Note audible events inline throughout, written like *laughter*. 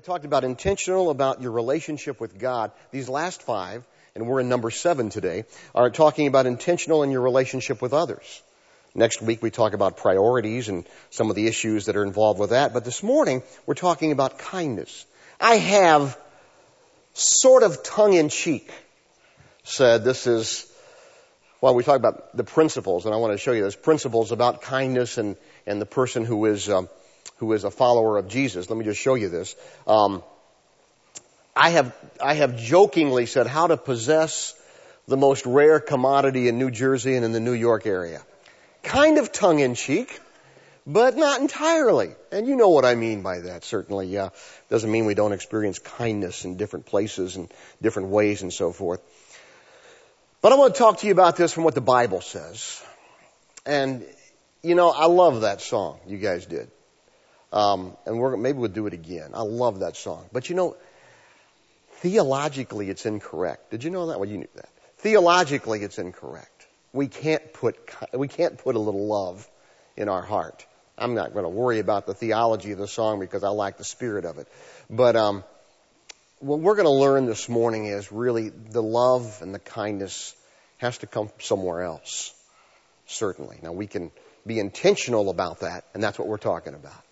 I talked about intentional about your relationship with God. These last five, and we're in number seven today, are talking about intentional in your relationship with others. Next week we talk about priorities and some of the issues that are involved with that. But this morning we're talking about kindness. I have sort of tongue in cheek said this is well, we talk about the principles, and I want to show you those principles about kindness and, and the person who is, um, who is a follower of Jesus. Let me just show you this. Um, I have, I have jokingly said how to possess the most rare commodity in New Jersey and in the New York area. Kind of tongue in cheek, but not entirely. And you know what I mean by that, certainly. Yeah. Doesn't mean we don't experience kindness in different places and different ways and so forth. But I want to talk to you about this from what the Bible says. And, you know, I love that song you guys did. Um, and we're, maybe we'll do it again. I love that song. But you know, theologically it's incorrect. Did you know that? Well, you knew that. Theologically it's incorrect. We can't put, we can't put a little love in our heart. I'm not going to worry about the theology of the song because I like the spirit of it. But, um, what we're going to learn this morning is really the love and the kindness has to come from somewhere else. Certainly. Now we can be intentional about that, and that's what we're talking about.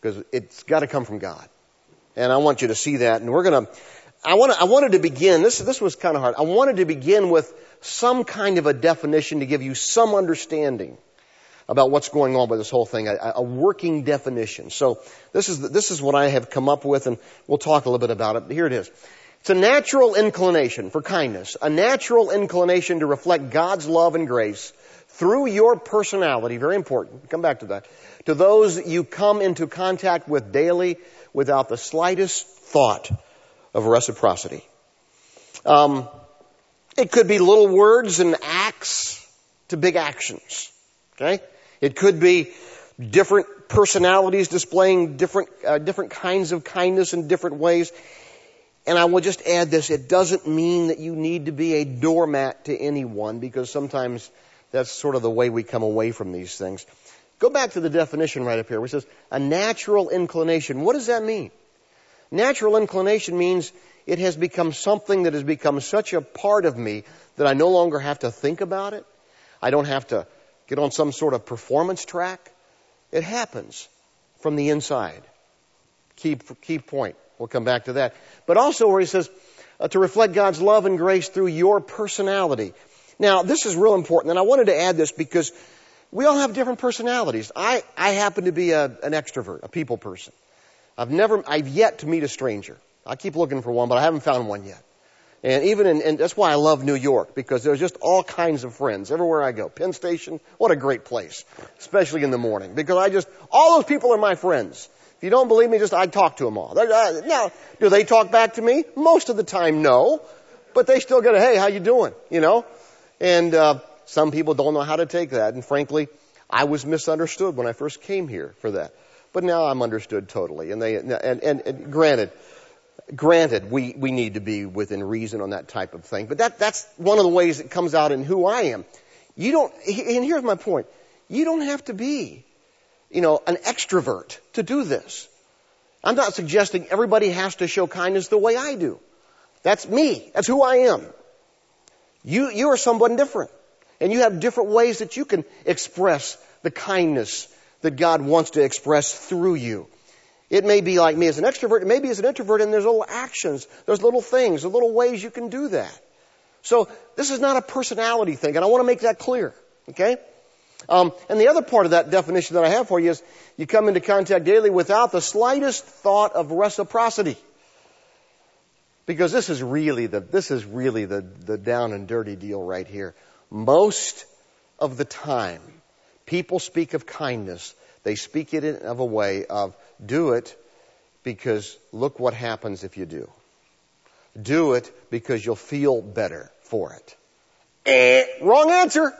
Because it's got to come from God. And I want you to see that, and we're going to, I, want to, I wanted to begin, this, this was kind of hard. I wanted to begin with some kind of a definition to give you some understanding about what's going on with this whole thing, a, a working definition. So this is, this is what I have come up with and we'll talk a little bit about it. Here it is. It's a natural inclination for kindness, a natural inclination to reflect God's love and grace through your personality, very important, come back to that, to those you come into contact with daily without the slightest thought of reciprocity. Um, it could be little words and acts to big actions. Okay? It could be different personalities displaying different, uh, different kinds of kindness in different ways. And I will just add this, it doesn't mean that you need to be a doormat to anyone because sometimes that's sort of the way we come away from these things. Go back to the definition right up here, which says a natural inclination. What does that mean? Natural inclination means it has become something that has become such a part of me that I no longer have to think about it. I don't have to get on some sort of performance track. It happens from the inside. Key, key point. We'll come back to that. But also where he says, uh, to reflect God's love and grace through your personality. Now, this is real important, and I wanted to add this because we all have different personalities. I, I happen to be a, an extrovert, a people person. I've never, I've yet to meet a stranger. I keep looking for one, but I haven't found one yet. And even in, and that's why I love New York, because there's just all kinds of friends everywhere I go. Penn Station, what a great place. Especially in the morning, because I just, all those people are my friends. If you don't believe me, just, I talk to them all. Uh, now, do they talk back to me? Most of the time, no. But they still get a, hey, how you doing? You know? And, uh, some people don't know how to take that, and frankly, I was misunderstood when I first came here for that. But now I'm understood totally, and they, and, and, and granted, Granted, we, we need to be within reason on that type of thing, but that, that's one of the ways it comes out in who I am. You don't, and here's my point. You don't have to be, you know, an extrovert to do this. I'm not suggesting everybody has to show kindness the way I do. That's me. That's who I am. You, you are someone different. And you have different ways that you can express the kindness that God wants to express through you. It may be like me as an extrovert, it may be as an introvert, and there's little actions, there's little things, there's little ways you can do that. So this is not a personality thing, and I want to make that clear. Okay? Um, and the other part of that definition that I have for you is you come into contact daily without the slightest thought of reciprocity. Because this is really the this is really the, the down and dirty deal right here. Most of the time, people speak of kindness they speak it in of a way of do it because look what happens if you do. Do it because you'll feel better for it. Eh, wrong answer.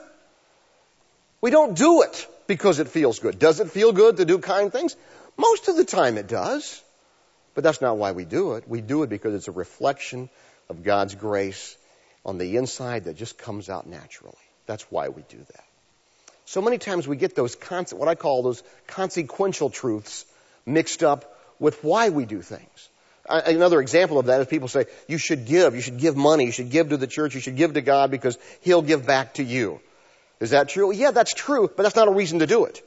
We don't do it because it feels good. Does it feel good to do kind things? Most of the time it does. But that's not why we do it. We do it because it's a reflection of God's grace on the inside that just comes out naturally. That's why we do that. So many times we get those, what I call those consequential truths mixed up with why we do things. Another example of that is people say, you should give, you should give money, you should give to the church, you should give to God because He'll give back to you. Is that true? Yeah, that's true, but that's not a reason to do it.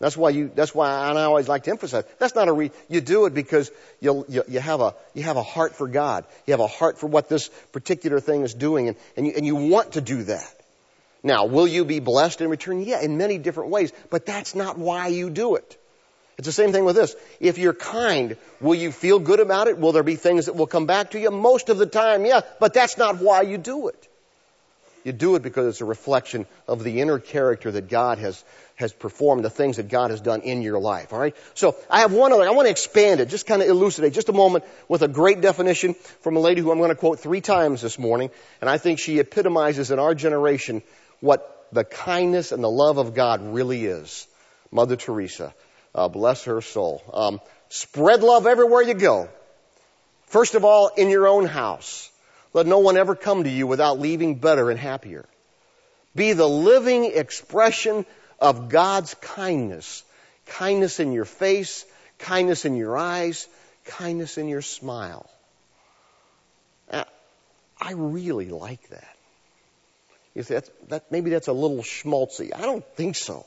That's why you, that's why I always like to emphasize, that's not a re, you do it because you, you, you have a, you have a heart for God. You have a heart for what this particular thing is doing and, and you, and you want to do that. Now, will you be blessed in return? Yeah, in many different ways, but that's not why you do it. It's the same thing with this. If you're kind, will you feel good about it? Will there be things that will come back to you? Most of the time, yeah, but that's not why you do it. You do it because it's a reflection of the inner character that God has, has performed, the things that God has done in your life. Alright? So I have one other, I want to expand it, just kind of elucidate, just a moment with a great definition from a lady who I'm going to quote three times this morning, and I think she epitomizes in our generation what the kindness and the love of God really is. Mother Teresa. Uh, bless her soul. Um, spread love everywhere you go. First of all, in your own house. Let no one ever come to you without leaving better and happier. Be the living expression of God's kindness. Kindness in your face, kindness in your eyes, kindness in your smile. I really like that. You say, that's, that, maybe that's a little schmaltzy. I don't think so.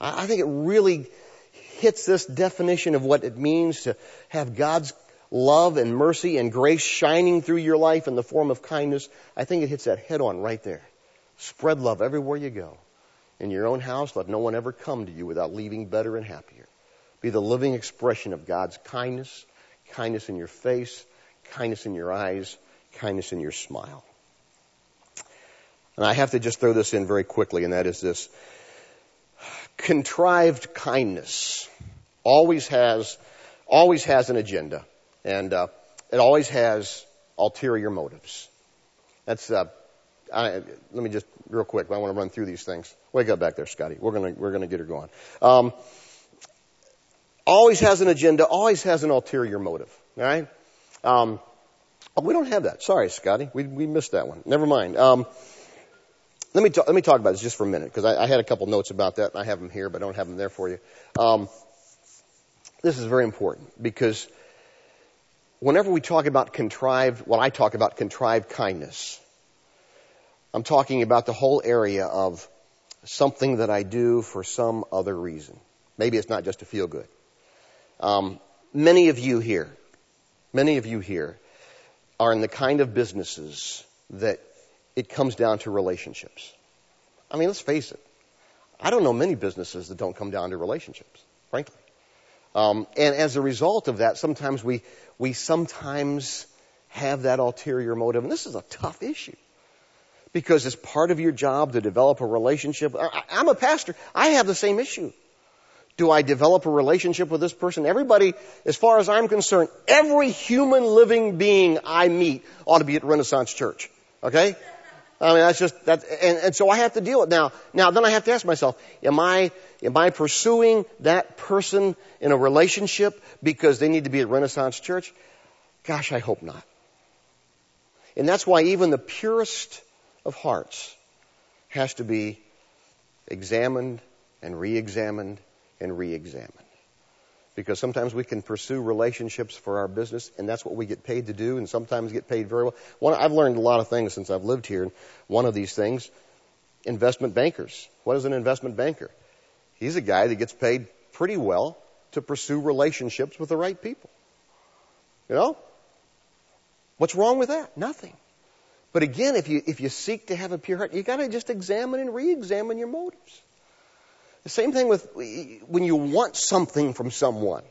I, I think it really hits this definition of what it means to have God's love and mercy and grace shining through your life in the form of kindness, I think it hits that head on right there. Spread love everywhere you go. In your own house, let no one ever come to you without leaving better and happier. Be the living expression of God's kindness, kindness in your face, kindness in your eyes, kindness in your smile. And I have to just throw this in very quickly, and that is this. Contrived kindness always has, always has an agenda. And uh, it always has ulterior motives. That's uh, I, let me just real quick. I want to run through these things. Wake up back there, Scotty. We're gonna we're gonna get her going. Um, always has an agenda. Always has an ulterior motive. All right. Um, oh, we don't have that. Sorry, Scotty. We we missed that one. Never mind. Um, let me talk, let me talk about this just for a minute because I, I, had a couple notes about that and I have them here, but I don't have them there for you. Um, this is very important because whenever we talk about contrived, when I talk about contrived kindness, I'm talking about the whole area of something that I do for some other reason. Maybe it's not just to feel good. Um, many of you here, many of you here are in the kind of businesses that it comes down to relationships. I mean, let's face it. I don't know many businesses that don't come down to relationships, frankly. Um, and as a result of that, sometimes we, we sometimes have that ulterior motive. And this is a tough issue. Because it's part of your job to develop a relationship. I, I'm a pastor. I have the same issue. Do I develop a relationship with this person? Everybody, as far as I'm concerned, every human living being I meet ought to be at Renaissance Church. Okay? I mean, that's just, that, and, and so I have to deal with now. Now, then I have to ask myself, am I, am I pursuing that person in a relationship because they need to be at Renaissance Church? Gosh, I hope not. And that's why even the purest of hearts has to be examined and re-examined and re-examined because sometimes we can pursue relationships for our business, and that's what we get paid to do, and sometimes get paid very well. One, I've learned a lot of things since I've lived here. One of these things, investment bankers. What is an investment banker? He's a guy that gets paid pretty well to pursue relationships with the right people. You know? What's wrong with that? Nothing. But again, if you, if you seek to have a pure heart, you gotta just examine and re-examine your motives. The same thing with when you want something from someone.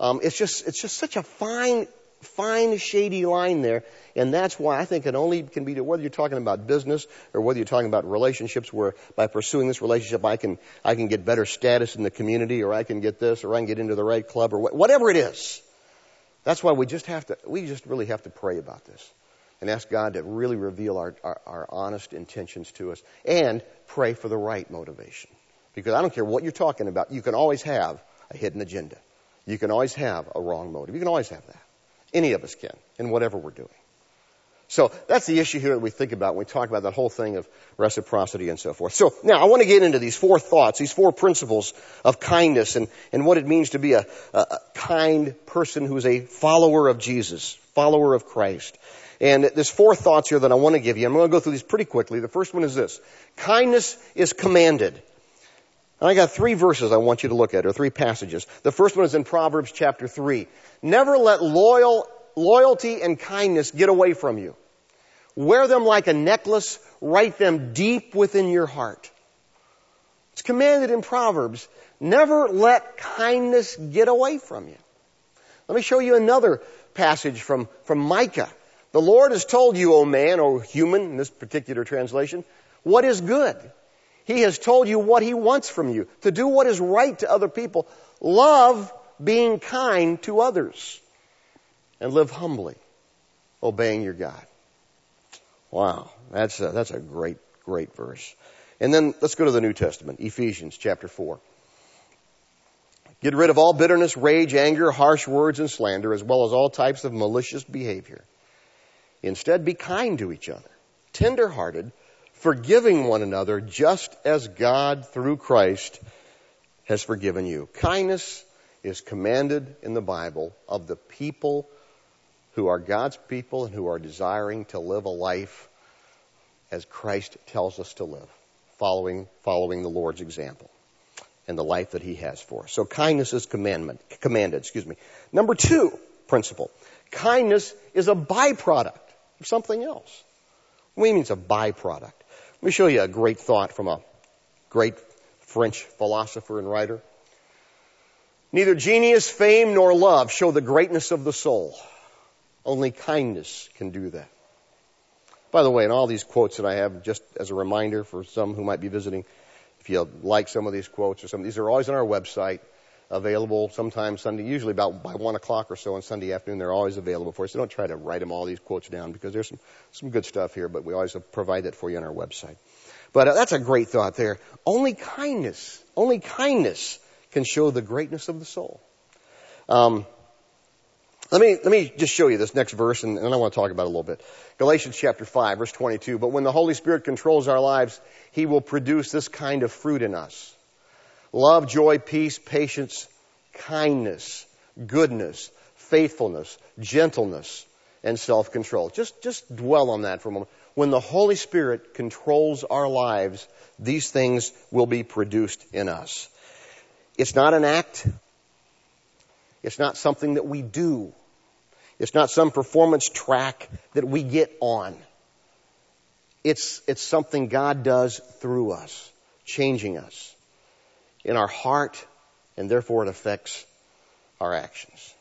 Um, it's just it's just such a fine fine shady line there, and that's why I think it only can be whether you're talking about business or whether you're talking about relationships, where by pursuing this relationship I can I can get better status in the community, or I can get this, or I can get into the right club, or whatever it is. That's why we just have to we just really have to pray about this and ask God to really reveal our, our, our honest intentions to us, and pray for the right motivation. Because I don't care what you're talking about, you can always have a hidden agenda. You can always have a wrong motive. You can always have that. Any of us can, in whatever we're doing. So that's the issue here that we think about when we talk about that whole thing of reciprocity and so forth. So now I want to get into these four thoughts, these four principles of kindness and, and what it means to be a, a, a kind person who is a follower of Jesus, follower of Christ. And there's four thoughts here that I want to give you. I'm going to go through these pretty quickly. The first one is this. Kindness is commanded. And I got three verses I want you to look at, or three passages. The first one is in Proverbs chapter 3. Never let loyal, loyalty and kindness get away from you. Wear them like a necklace. Write them deep within your heart. It's commanded in Proverbs. Never let kindness get away from you. Let me show you another passage from, from Micah. The Lord has told you, O man, or human, in this particular translation, what is good. He has told you what He wants from you. To do what is right to other people. Love being kind to others. And live humbly, obeying your God. Wow, that's a, that's a great, great verse. And then let's go to the New Testament, Ephesians chapter 4. Get rid of all bitterness, rage, anger, harsh words, and slander, as well as all types of malicious behavior. Instead, be kind to each other, tender-hearted, forgiving one another, just as God, through Christ, has forgiven you. Kindness is commanded in the Bible of the people who are God's people and who are desiring to live a life as Christ tells us to live, following, following the Lord's example and the life that He has for us. So kindness is commandment, commanded, excuse me. Number two principle. Kindness is a byproduct of something else. What do you mean it's a byproduct? Let me show you a great thought from a great French philosopher and writer. Neither genius, fame, nor love show the greatness of the soul. Only kindness can do that. By the way, in all these quotes that I have, just as a reminder for some who might be visiting, if you like some of these quotes or some, these are always on our website, available sometime Sunday, usually about by one o'clock or so on Sunday afternoon. They're always available for us. So don't try to write them all these quotes down because there's some some good stuff here, but we always provide that for you on our website. But uh, that's a great thought there. Only kindness, only kindness can show the greatness of the soul. Um, let me, let me just show you this next verse and, and I want to talk about it a little bit. Galatians chapter 5 verse 22. But when the Holy Spirit controls our lives, He will produce this kind of fruit in us. Love, joy, peace, patience, kindness, goodness, faithfulness, gentleness, and self-control. Just, just dwell on that for a moment. When the Holy Spirit controls our lives, these things will be produced in us. It's not an act. It's not something that we do. It's not some performance track that we get on. It's, it's something God does through us, changing us in our heart, and therefore it affects our actions.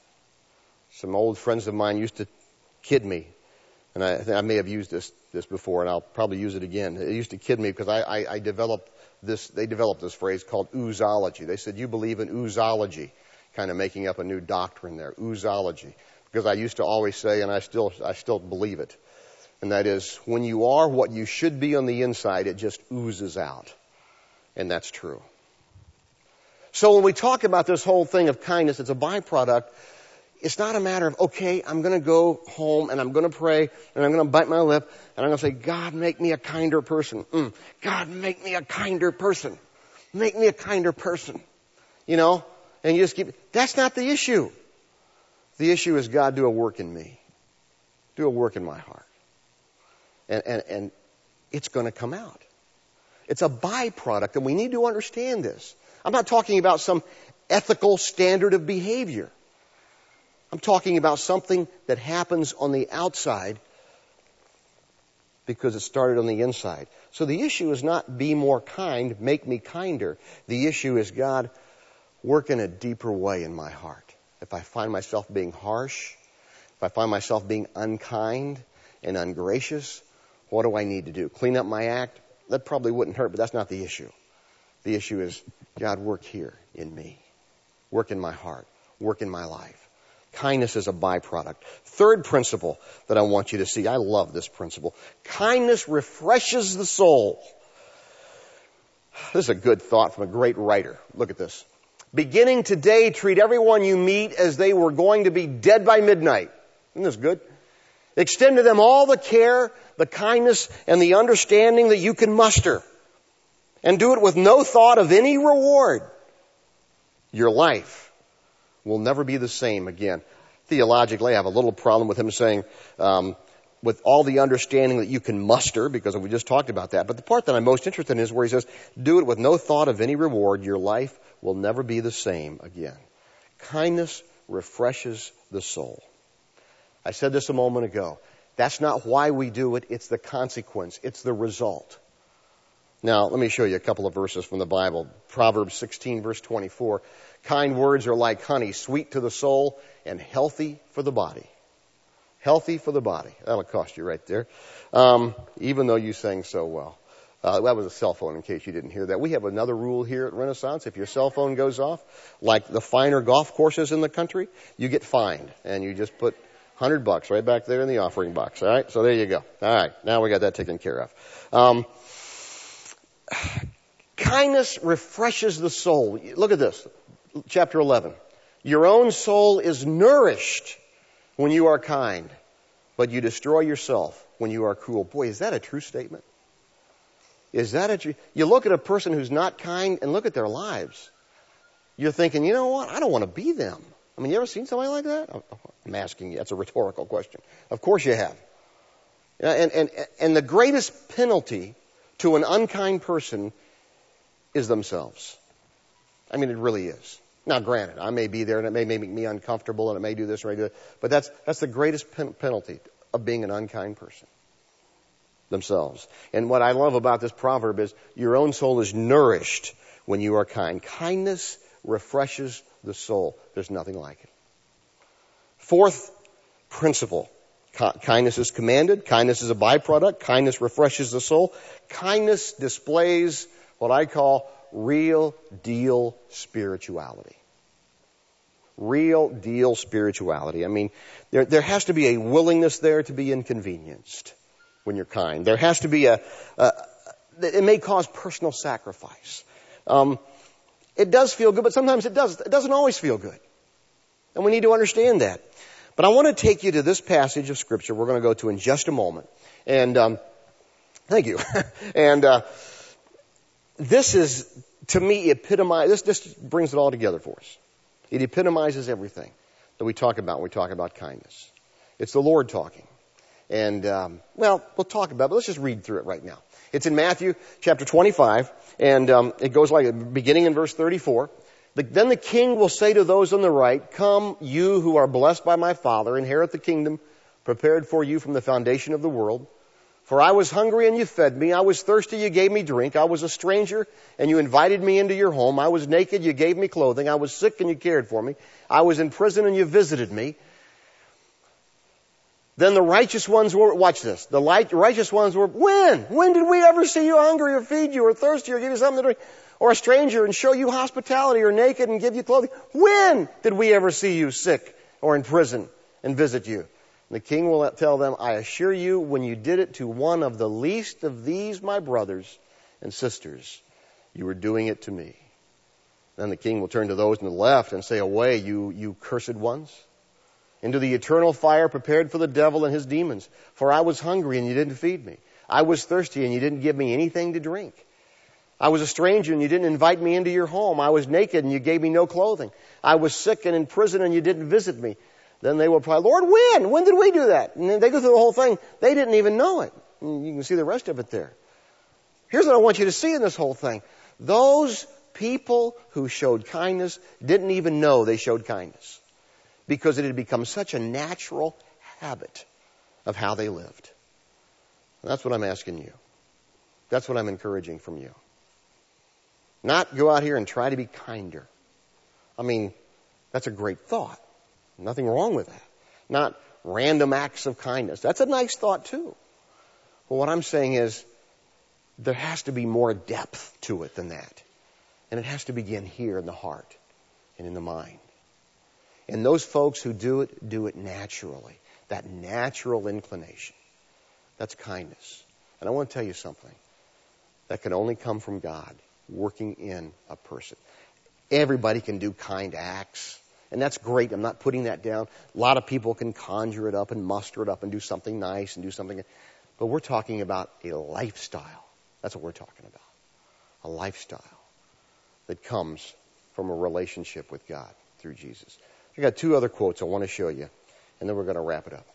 Some old friends of mine used to kid me, and I, I may have used this, this before, and I'll probably use it again. They used to kid me because I, I, I developed this, they developed this phrase called oozology. They said, you believe in oozology, kind of making up a new doctrine there, oozology because I used to always say, and I still, I still believe it, and that is, when you are what you should be on the inside, it just oozes out. And that's true. So when we talk about this whole thing of kindness, it's a byproduct. It's not a matter of, okay, I'm going to go home and I'm going to pray and I'm going to bite my lip and I'm going to say, God, make me a kinder person. Mm, God, make me a kinder person. Make me a kinder person. You know? And you just keep, that's not the issue. The issue is God do a work in me. Do a work in my heart. And, and, and it's going to come out. It's a byproduct and we need to understand this. I'm not talking about some ethical standard of behavior. I'm talking about something that happens on the outside because it started on the inside. So the issue is not be more kind, make me kinder. The issue is God, work in a deeper way in my heart if I find myself being harsh, if I find myself being unkind and ungracious, what do I need to do? Clean up my act? That probably wouldn't hurt, but that's not the issue. The issue is, God, work here in me. Work in my heart. Work in my life. Kindness is a byproduct. Third principle that I want you to see. I love this principle. Kindness refreshes the soul. This is a good thought from a great writer. Look at this. Beginning today, treat everyone you meet as they were going to be dead by midnight. Isn't this good? Extend to them all the care, the kindness, and the understanding that you can muster. And do it with no thought of any reward. Your life will never be the same again. Theologically, I have a little problem with him saying, um, with all the understanding that you can muster, because we just talked about that. But the part that I'm most interested in is where he says, do it with no thought of any reward. Your life will never be the same again. Kindness refreshes the soul. I said this a moment ago. That's not why we do it. It's the consequence. It's the result. Now, let me show you a couple of verses from the Bible. Proverbs 16 verse 24. Kind words are like honey, sweet to the soul and healthy for the body. Healthy for the body. That'll cost you right there. Um, even though you sang so well. Uh, that was a cell phone in case you didn't hear that. We have another rule here at Renaissance. If your cell phone goes off, like the finer golf courses in the country, you get fined and you just put hundred bucks right back there in the offering box. All right. So there you go. All right. Now we got that taken care of. Um, kindness refreshes the soul. Look at this. Chapter 11. Your own soul is nourished when you are kind, but you destroy yourself when you are cruel. Boy, is that a true statement? Is that a true? You look at a person who's not kind and look at their lives. You're thinking, you know what? I don't want to be them. I mean, you ever seen somebody like that? Oh, oh, I'm asking you. That's a rhetorical question. Of course you have. And, and, and the greatest penalty to an unkind person is themselves. I mean, it really is. Now, granted, I may be there and it may make me uncomfortable and it may do this or may do that, but that's, that's the greatest pen- penalty of being an unkind person. Themselves. And what I love about this proverb is your own soul is nourished when you are kind. Kindness refreshes the soul. There's nothing like it. Fourth principle. Kindness is commanded. Kindness is a byproduct. Kindness refreshes the soul. Kindness displays what I call real deal spirituality. Real deal spirituality. I mean, there, there has to be a willingness there to be inconvenienced when you're kind. There has to be a, a it may cause personal sacrifice. Um, it does feel good, but sometimes it does. It doesn't always feel good. And we need to understand that. But I want to take you to this passage of scripture we're going to go to in just a moment. And, um, thank you. *laughs* and, uh, this is, to me, epitomize, this, this brings it all together for us. It epitomizes everything that we talk about when we talk about kindness. It's the Lord talking. And, um, well, we'll talk about it, but let's just read through it right now. It's in Matthew chapter 25, and um, it goes like, beginning in verse 34. The, then the king will say to those on the right, Come, you who are blessed by my Father, inherit the kingdom prepared for you from the foundation of the world. For I was hungry and you fed me. I was thirsty, you gave me drink. I was a stranger and you invited me into your home. I was naked, you gave me clothing. I was sick and you cared for me. I was in prison and you visited me. Then the righteous ones were, watch this, the light, righteous ones were, when? When did we ever see you hungry or feed you or thirsty or give you something to drink? Or a stranger and show you hospitality or naked and give you clothing? When did we ever see you sick or in prison and visit you? The king will tell them, I assure you, when you did it to one of the least of these, my brothers and sisters, you were doing it to me. Then the king will turn to those on the left and say, Away, you, you cursed ones, into the eternal fire prepared for the devil and his demons. For I was hungry and you didn't feed me. I was thirsty and you didn't give me anything to drink. I was a stranger and you didn't invite me into your home. I was naked and you gave me no clothing. I was sick and in prison and you didn't visit me. Then they will reply, Lord, when? When did we do that? And they go through the whole thing. They didn't even know it. And you can see the rest of it there. Here's what I want you to see in this whole thing. Those people who showed kindness didn't even know they showed kindness because it had become such a natural habit of how they lived. And that's what I'm asking you. That's what I'm encouraging from you. Not go out here and try to be kinder. I mean, that's a great thought. Nothing wrong with that. Not random acts of kindness. That's a nice thought too. But what I'm saying is there has to be more depth to it than that. And it has to begin here in the heart and in the mind. And those folks who do it, do it naturally. That natural inclination. That's kindness. And I want to tell you something. That can only come from God working in a person. Everybody can do kind acts. And that's great. I'm not putting that down. A lot of people can conjure it up and muster it up and do something nice and do something. But we're talking about a lifestyle. That's what we're talking about. A lifestyle that comes from a relationship with God through Jesus. I got two other quotes I want to show you, and then we're going to wrap it up.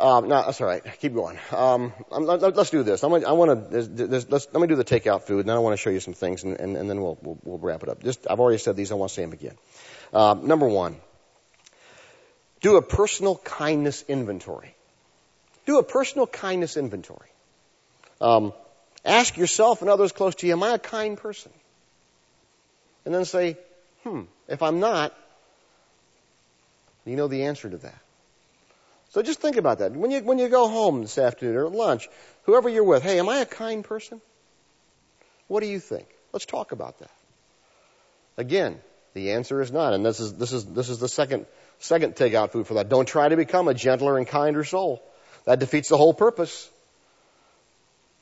Um, no, that's all right. Keep going. Um, let's do this. I'm, I want to. let me do the takeout food, and then I want to show you some things, and, and, and then we'll, we'll, we'll wrap it up. Just I've already said these. I want to say them again. Um, number one, do a personal kindness inventory. Do a personal kindness inventory. Um, ask yourself and others close to you, am I a kind person? And then say, hmm, if I'm not, you know the answer to that. So just think about that. When you, when you go home this afternoon or at lunch, whoever you're with, hey, am I a kind person? What do you think? Let's talk about that. Again, the answer is not. And this is, this is, this is the second, second takeout food for that. Don't try to become a gentler and kinder soul. That defeats the whole purpose.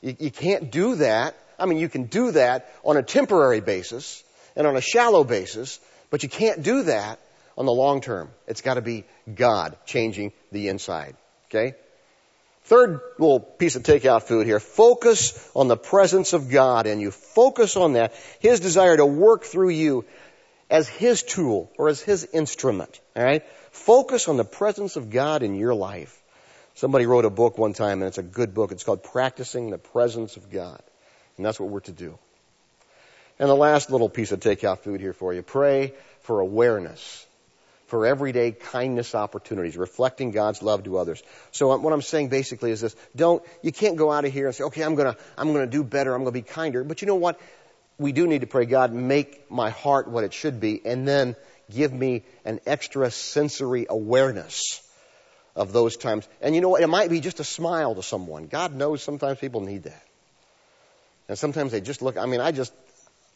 You, you can't do that. I mean, you can do that on a temporary basis and on a shallow basis, but you can't do that on the long term. It's got to be God changing the inside. Okay? Third little piece of takeout food here. Focus on the presence of God and you focus on that. His desire to work through you as His tool or as His instrument. Alright? Focus on the presence of God in your life. Somebody wrote a book one time and it's a good book. It's called Practicing the Presence of God. And that's what we're to do. And the last little piece of takeout food here for you. Pray for awareness for everyday kindness opportunities, reflecting God's love to others. So what I'm saying basically is this: don't you can't go out of here and say, okay, I'm gonna I'm gonna do better, I'm gonna be kinder. But you know what? We do need to pray, God, make my heart what it should be, and then give me an extra sensory awareness of those times. And you know what? It might be just a smile to someone. God knows sometimes people need that. And sometimes they just look, I mean, I just,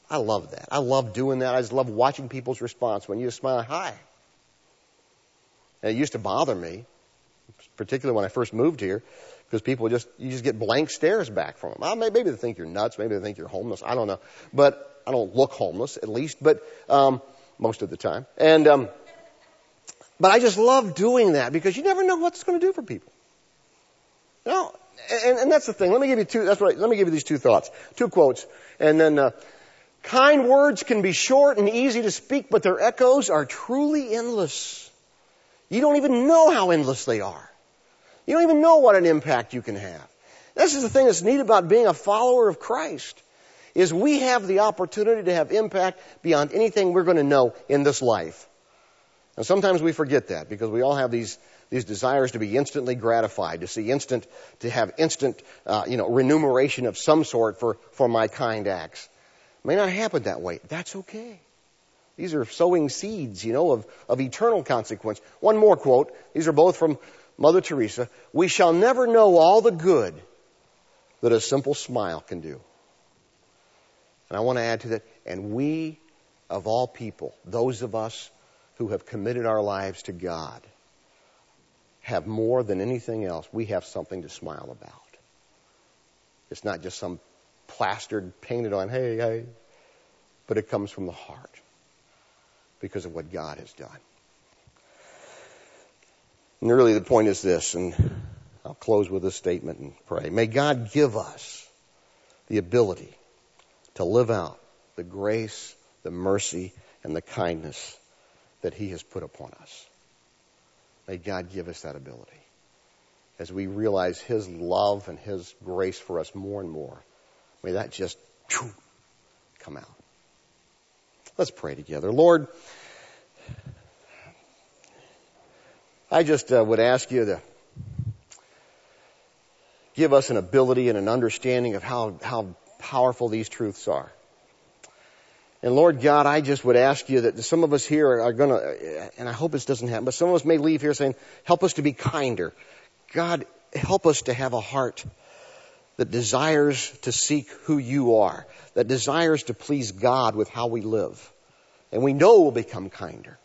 I love that. I love doing that. I just love watching people's response when you smile, hi. And it used to bother me, particularly when I first moved here, because people just, you just get blank stares back from them. Well, maybe they think you're nuts. Maybe they think you're homeless. I don't know. But I don't look homeless, at least, but, um, most of the time. And, um, but I just love doing that because you never know what it's going to do for people. You know, and, and that's the thing. Let me give you two, that's what, I, let me give you these two thoughts, two quotes. And then, uh, kind words can be short and easy to speak, but their echoes are truly endless. You don't even know how endless they are. You don't even know what an impact you can have. This is the thing that's neat about being a follower of Christ is we have the opportunity to have impact beyond anything we're going to know in this life. And sometimes we forget that because we all have these these desires to be instantly gratified, to see instant, to have instant, uh, you know, remuneration of some sort for for my kind acts. It may not happen that way. That's okay. These are sowing seeds, you know, of, of eternal consequence. One more quote. These are both from Mother Teresa. We shall never know all the good that a simple smile can do. And I want to add to that, and we, of all people, those of us who have committed our lives to God, have more than anything else, we have something to smile about. It's not just some plastered, painted on, hey, hey, but it comes from the heart because of what God has done. And really the point is this, and I'll close with this statement and pray. May God give us the ability to live out the grace, the mercy, and the kindness that He has put upon us. May God give us that ability as we realize His love and His grace for us more and more. May that just come out. Let's pray together. Lord, I just uh, would ask you to give us an ability and an understanding of how, how powerful these truths are. And Lord God, I just would ask you that some of us here are going to, and I hope this doesn't happen, but some of us may leave here saying, help us to be kinder. God, help us to have a heart that desires to seek who you are, that desires to please God with how we live. And we know we'll become kinder.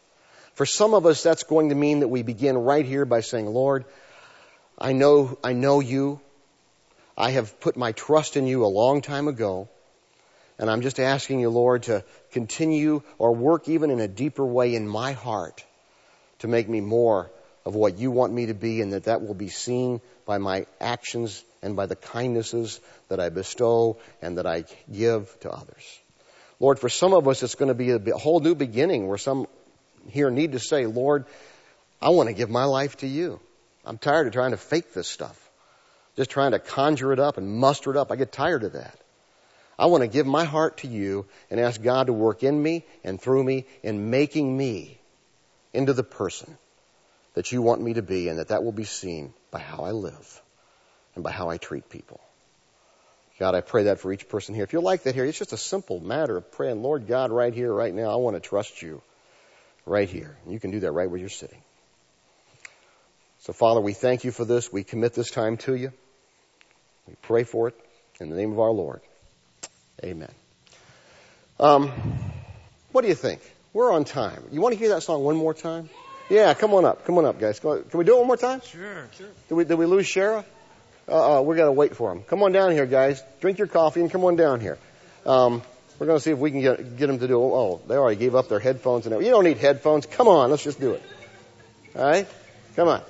For some of us, that's going to mean that we begin right here by saying, Lord, I know, I know you. I have put my trust in you a long time ago. And I'm just asking you, Lord, to continue or work even in a deeper way in my heart to make me more of what you want me to be and that that will be seen by my actions and by the kindnesses that I bestow and that I give to others. Lord, for some of us, it's going to be a whole new beginning where some here need to say, Lord, I want to give my life to you. I'm tired of trying to fake this stuff. Just trying to conjure it up and muster it up. I get tired of that. I want to give my heart to you and ask God to work in me and through me in making me into the person that you want me to be and that that will be seen by how I live and by how I treat people. God, I pray that for each person here. If you're like that here, it's just a simple matter of praying, Lord God, right here, right now, I want to trust you right here. You can do that right where you're sitting. So, Father, we thank you for this. We commit this time to you. We pray for it in the name of our Lord. Amen. Um, what do you think? We're on time. You want to hear that song one more time? Yeah, come on up. Come on up, guys. Can we do it one more time? Sure, sure. Did we, did we lose Shara? Uh, uh, we got to wait for him. Come on down here, guys. Drink your coffee and come on down here. Um, we're going to see if we can get get them to do. Oh, they already gave up their headphones and everything. You don't need headphones. Come on, let's just do it. All right, come on.